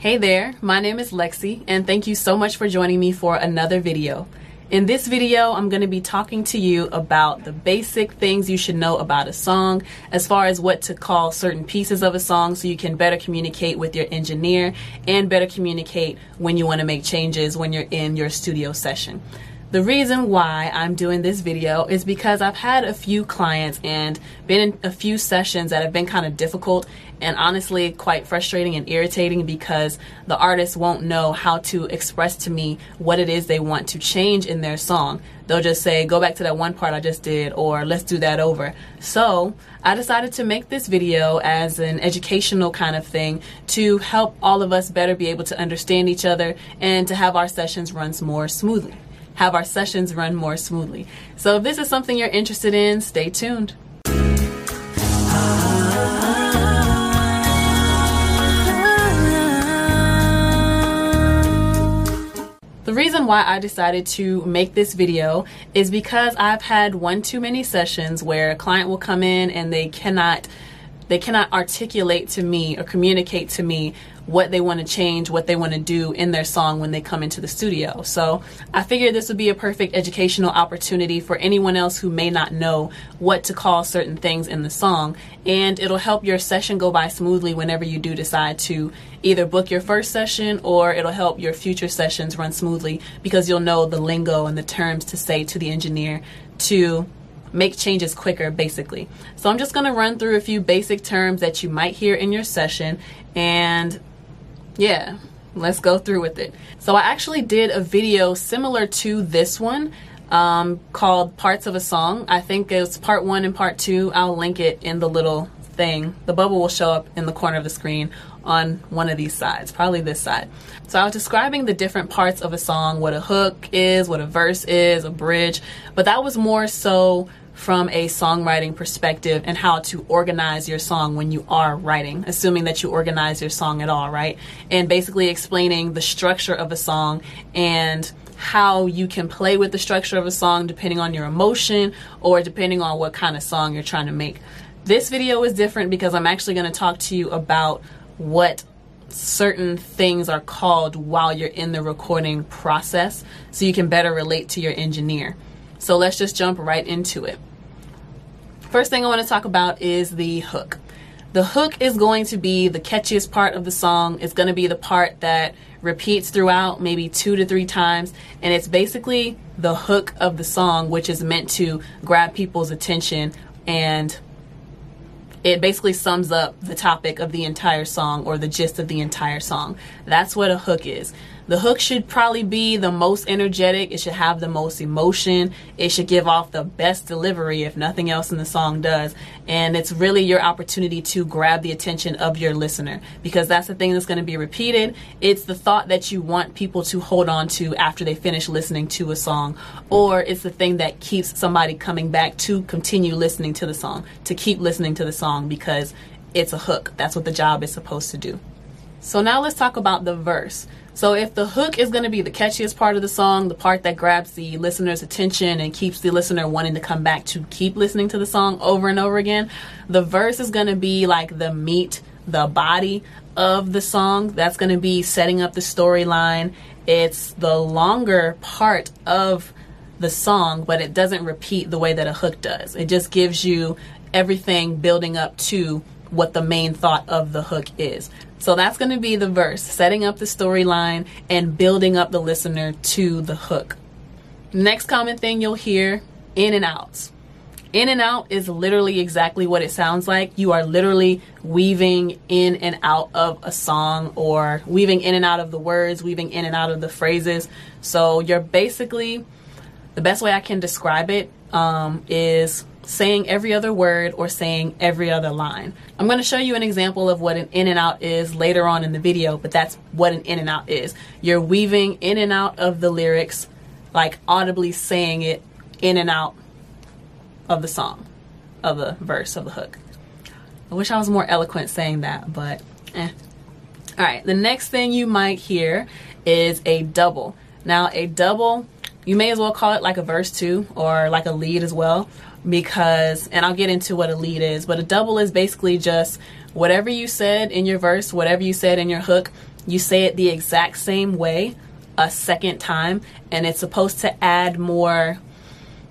Hey there, my name is Lexi, and thank you so much for joining me for another video. In this video, I'm going to be talking to you about the basic things you should know about a song, as far as what to call certain pieces of a song so you can better communicate with your engineer and better communicate when you want to make changes when you're in your studio session. The reason why I'm doing this video is because I've had a few clients and been in a few sessions that have been kind of difficult and honestly quite frustrating and irritating because the artist won't know how to express to me what it is they want to change in their song. They'll just say, go back to that one part I just did or let's do that over. So I decided to make this video as an educational kind of thing to help all of us better be able to understand each other and to have our sessions run more smoothly have our sessions run more smoothly. So if this is something you're interested in, stay tuned. The reason why I decided to make this video is because I've had one too many sessions where a client will come in and they cannot they cannot articulate to me or communicate to me what they want to change, what they want to do in their song when they come into the studio. So I figured this would be a perfect educational opportunity for anyone else who may not know what to call certain things in the song. And it'll help your session go by smoothly whenever you do decide to either book your first session or it'll help your future sessions run smoothly because you'll know the lingo and the terms to say to the engineer to make changes quicker basically. So I'm just going to run through a few basic terms that you might hear in your session and yeah, let's go through with it. So I actually did a video similar to this one um, called Parts of a Song. I think it's part one and part two. I'll link it in the little thing. The bubble will show up in the corner of the screen on one of these sides, probably this side. So I was describing the different parts of a song, what a hook is, what a verse is, a bridge, but that was more so from a songwriting perspective and how to organize your song when you are writing, assuming that you organize your song at all, right? And basically explaining the structure of a song and how you can play with the structure of a song depending on your emotion or depending on what kind of song you're trying to make. This video is different because I'm actually going to talk to you about what certain things are called while you're in the recording process so you can better relate to your engineer. So let's just jump right into it. First thing I want to talk about is the hook. The hook is going to be the catchiest part of the song. It's going to be the part that repeats throughout maybe two to three times. And it's basically the hook of the song, which is meant to grab people's attention and it basically sums up the topic of the entire song or the gist of the entire song. That's what a hook is. The hook should probably be the most energetic. It should have the most emotion. It should give off the best delivery if nothing else in the song does. And it's really your opportunity to grab the attention of your listener because that's the thing that's going to be repeated. It's the thought that you want people to hold on to after they finish listening to a song, or it's the thing that keeps somebody coming back to continue listening to the song, to keep listening to the song because it's a hook. That's what the job is supposed to do. So now let's talk about the verse. So if the hook is going to be the catchiest part of the song, the part that grabs the listener's attention and keeps the listener wanting to come back to keep listening to the song over and over again, the verse is going to be like the meat, the body of the song. That's going to be setting up the storyline. It's the longer part of the song, but it doesn't repeat the way that a hook does. It just gives you everything building up to what the main thought of the hook is. So that's going to be the verse, setting up the storyline and building up the listener to the hook. Next common thing you'll hear in and outs. In and out is literally exactly what it sounds like. You are literally weaving in and out of a song or weaving in and out of the words, weaving in and out of the phrases. So you're basically, the best way I can describe it um, is saying every other word or saying every other line. I'm going to show you an example of what an in and out is later on in the video, but that's what an in and out is. You're weaving in and out of the lyrics, like audibly saying it in and out of the song, of the verse, of the hook. I wish I was more eloquent saying that, but eh. All right, the next thing you might hear is a double. Now, a double, you may as well call it like a verse too, or like a lead as well because, and I'll get into what a lead is, but a double is basically just whatever you said in your verse, whatever you said in your hook, you say it the exact same way a second time, and it's supposed to add more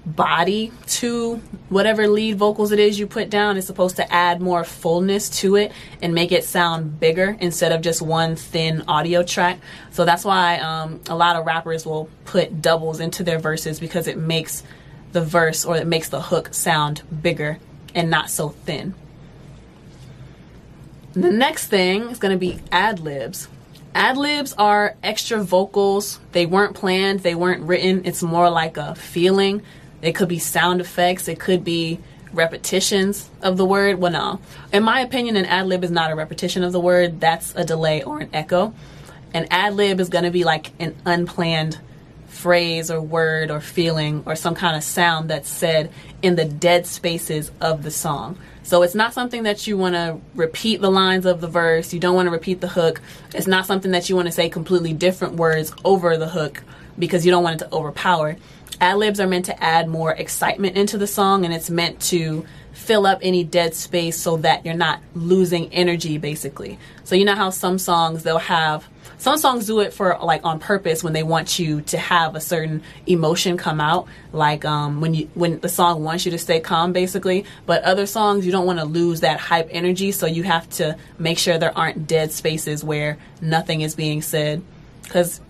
body to whatever lead vocals it is you put down. It's supposed to add more fullness to it and make it sound bigger instead of just one thin audio track. So that's why um, a lot of rappers will put doubles into their verses because it makes the verse or it makes the hook sound bigger and not so thin. The next thing is going to be ad libs. Ad libs are extra vocals. They weren't planned, they weren't written. It's more like a feeling. It could be sound effects, it could be repetitions of the word. Well, no. In my opinion, an ad lib is not a repetition of the word, that's a delay or an echo. An ad lib is going to be like an unplanned phrase or word or feeling or some kind of sound that's said in the dead spaces of the song. So it's not something that you want to repeat the lines of the verse. You don't want to repeat the hook. It's not something that you want to say completely different words over the hook because you don't want it to overpower. Ad libs are meant to add more excitement into the song and it's meant to fill up any dead space so that you're not losing energy basically. So you know how some songs they'll have some songs do it for like on purpose when they want you to have a certain emotion come out. Like um, when you when the song wants you to stay calm basically. But other songs you don't want to lose that hype energy so you have to make sure there aren't dead spaces where nothing is being said. Because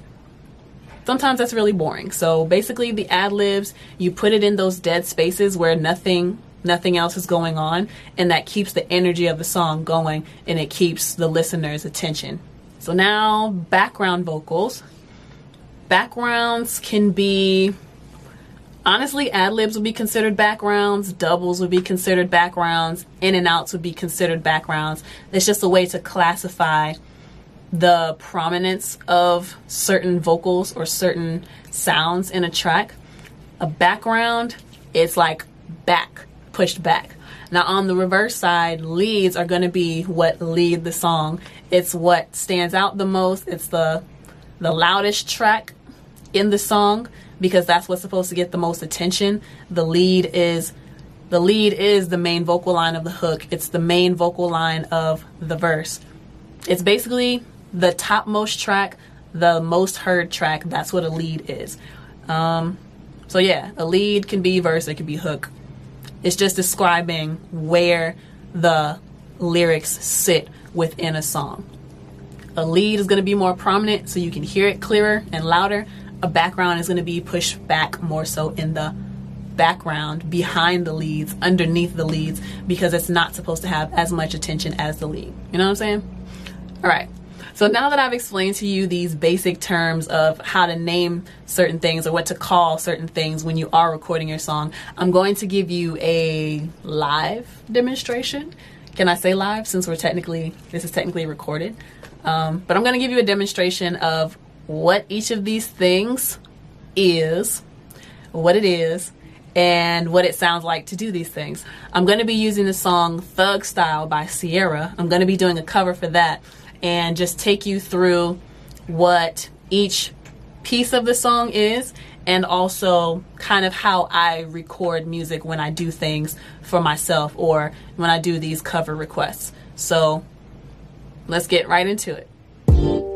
sometimes that's really boring. So basically the ad libs you put it in those dead spaces where nothing nothing else is going on and that keeps the energy of the song going and it keeps the listener's attention so now background vocals. Backgrounds can be honestly ad libs would be considered backgrounds, doubles would be considered backgrounds, in and outs would be considered backgrounds. It's just a way to classify the prominence of certain vocals or certain sounds in a track. A background, it's like back, pushed back. Now, on the reverse side, leads are going to be what lead the song. It's what stands out the most. It's the the loudest track in the song because that's what's supposed to get the most attention. The lead is the lead is the main vocal line of the hook. It's the main vocal line of the verse. It's basically the topmost track, the most heard track. That's what a lead is. Um, so yeah, a lead can be verse, it can be hook. It's just describing where the lyrics sit within a song. A lead is going to be more prominent so you can hear it clearer and louder. A background is going to be pushed back more so in the background, behind the leads, underneath the leads, because it's not supposed to have as much attention as the lead. You know what I'm saying? All right. So now that I've explained to you these basic terms of how to name certain things or what to call certain things when you are recording your song, I'm going to give you a live demonstration. Can I say live since we're technically, this is technically recorded? Um, but I'm going to give you a demonstration of what each of these things is, what it is, and what it sounds like to do these things. I'm going to be using the song Thug Style by Ciara. I'm going to be doing a cover for that and just take you through what each piece of the song is and also kind of how I record music when I do things for myself or when I do these cover requests. So let's get right into it.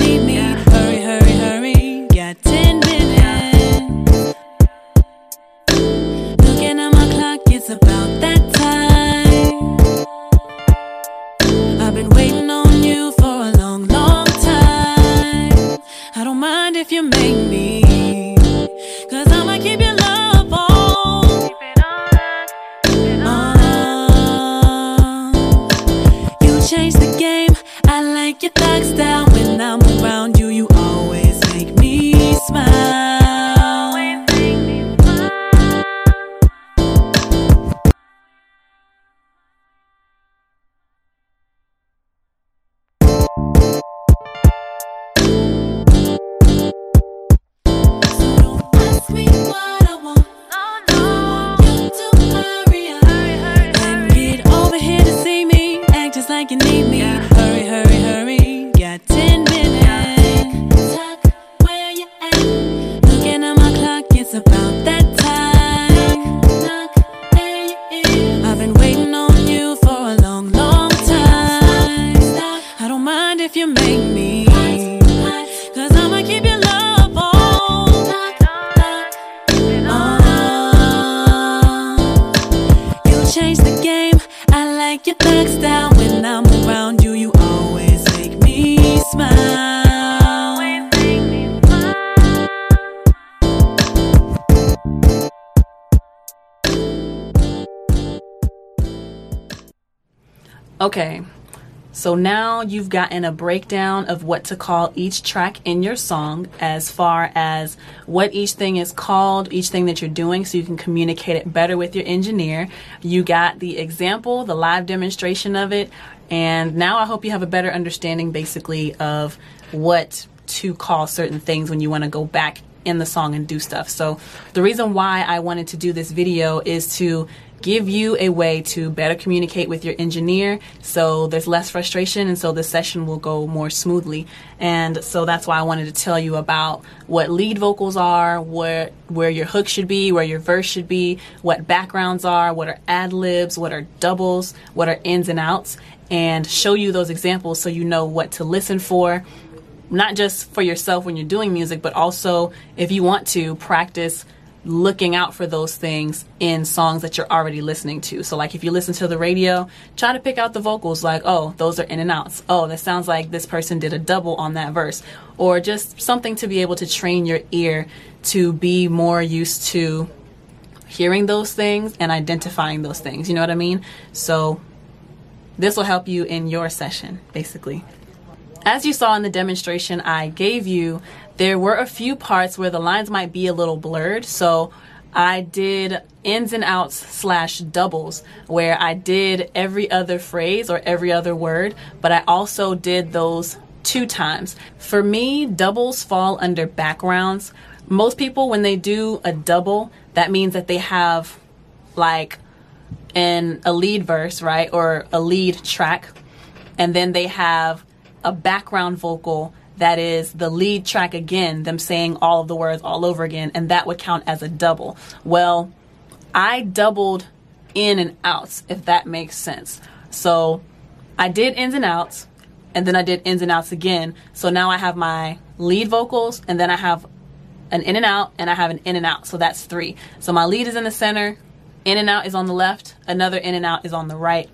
Need me. Okay, so now you've gotten a breakdown of what to call each track in your song as far as what each thing is called, each thing that you're doing, so you can communicate it better with your engineer. You got the example, the live demonstration of it, and now I hope you have a better understanding basically of what to call certain things when you want to go back in the song and do stuff. So the reason why I wanted to do this video is to give you a way to better communicate with your engineer so there's less frustration and so the session will go more smoothly. And so that's why I wanted to tell you about what lead vocals are, where where your hook should be, where your verse should be, what backgrounds are, what are ad libs, what are doubles, what are ins and outs and show you those examples so you know what to listen for not just for yourself when you're doing music, but also if you want to practice looking out for those things in songs that you're already listening to. So, like if you listen to the radio, try to pick out the vocals like, oh, those are in and outs. Oh, that sounds like this person did a double on that verse. Or just something to be able to train your ear to be more used to hearing those things and identifying those things. You know what I mean? So, this will help you in your session, basically. As you saw in the demonstration I gave you, there were a few parts where the lines might be a little blurred. So I did ins and outs slash doubles where I did every other phrase or every other word, but I also did those two times. For me, doubles fall under backgrounds. Most people, when they do a double, that means that they have like an a lead verse, right, or a lead track, and then they have a background vocal that is the lead track again, them saying all of the words all over again, and that would count as a double. Well, I doubled in and outs, if that makes sense. So I did ins and outs, and then I did ins and outs again. So now I have my lead vocals, and then I have an in and out, and I have an in and out. So that's three. So my lead is in the center, in and out is on the left, another in and out is on the right.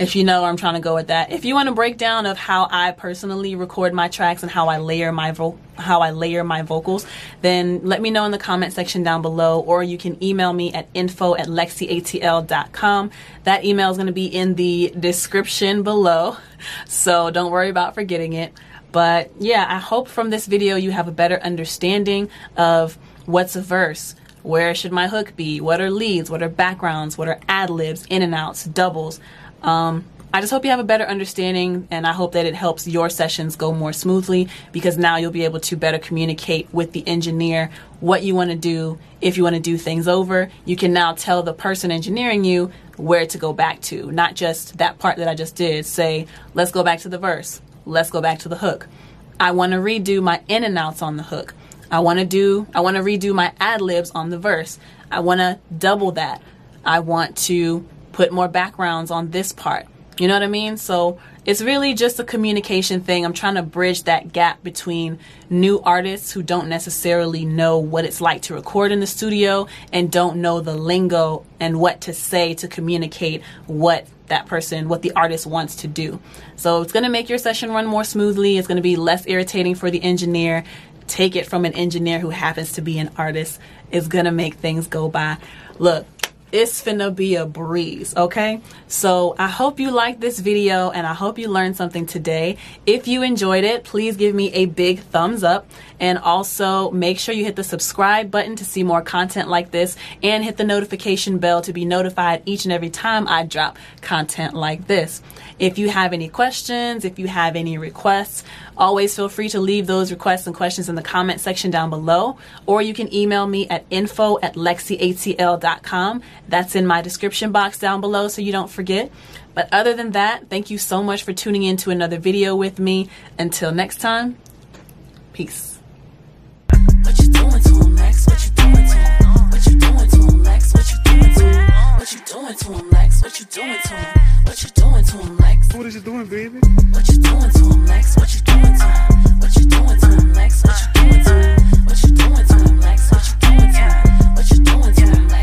If you know where I'm trying to go with that. If you want a breakdown of how I personally record my tracks and how I layer my vo- how I layer my vocals, then let me know in the comment section down below, or you can email me at info at lexiatl.com. That email is going to be in the description below, so don't worry about forgetting it. But yeah, I hope from this video you have a better understanding of what's a verse, where should my hook be, what are leads, what are backgrounds, what are ad libs, in and outs, doubles. Um, I just hope you have a better understanding and I hope that it helps your sessions go more smoothly because now you'll be able to better communicate with the engineer what you want to do. If you want to do things over, you can now tell the person engineering you where to go back to, not just that part that I just did. Say, let's go back to the verse. Let's go back to the hook. I want to redo my in and outs on the hook. I want to do I want to redo my ad libs on the verse. I want to double that. I want to put more backgrounds on this part. You know what I mean? So it's really just a communication thing. I'm trying to bridge that gap between new artists who don't necessarily know what it's like to record in the studio and don't know the lingo and what to say to communicate what that person, what the artist wants to do. So it's going to make your session run more smoothly. It's going to be less irritating for the engineer. Take it from an engineer who happens to be an artist. It's going to make things go by. Look, it's finna be a breeze, okay? So I hope you liked this video and I hope you learned something today. If you enjoyed it, please give me a big thumbs up and also make sure you hit the subscribe button to see more content like this and hit the notification bell to be notified each and every time I drop content like this. If you have any questions, if you have any requests, always feel free to leave those requests and questions in the comment section down below, or you can email me at info at lexiatl.com. That's in my description box down below so you don't forget. But other than that, thank you so much for tuning in to another video with me. Until next time, peace. What you doing to him, Lex? What you doing to him? What you doing to him, Lex? What is you doing, baby? What you doing to him, Lex? What you doing to him? What you doing to him, Lex? What you doing to him? What you doing to him, Lex? What you doing to him? What you doing to him, Lex?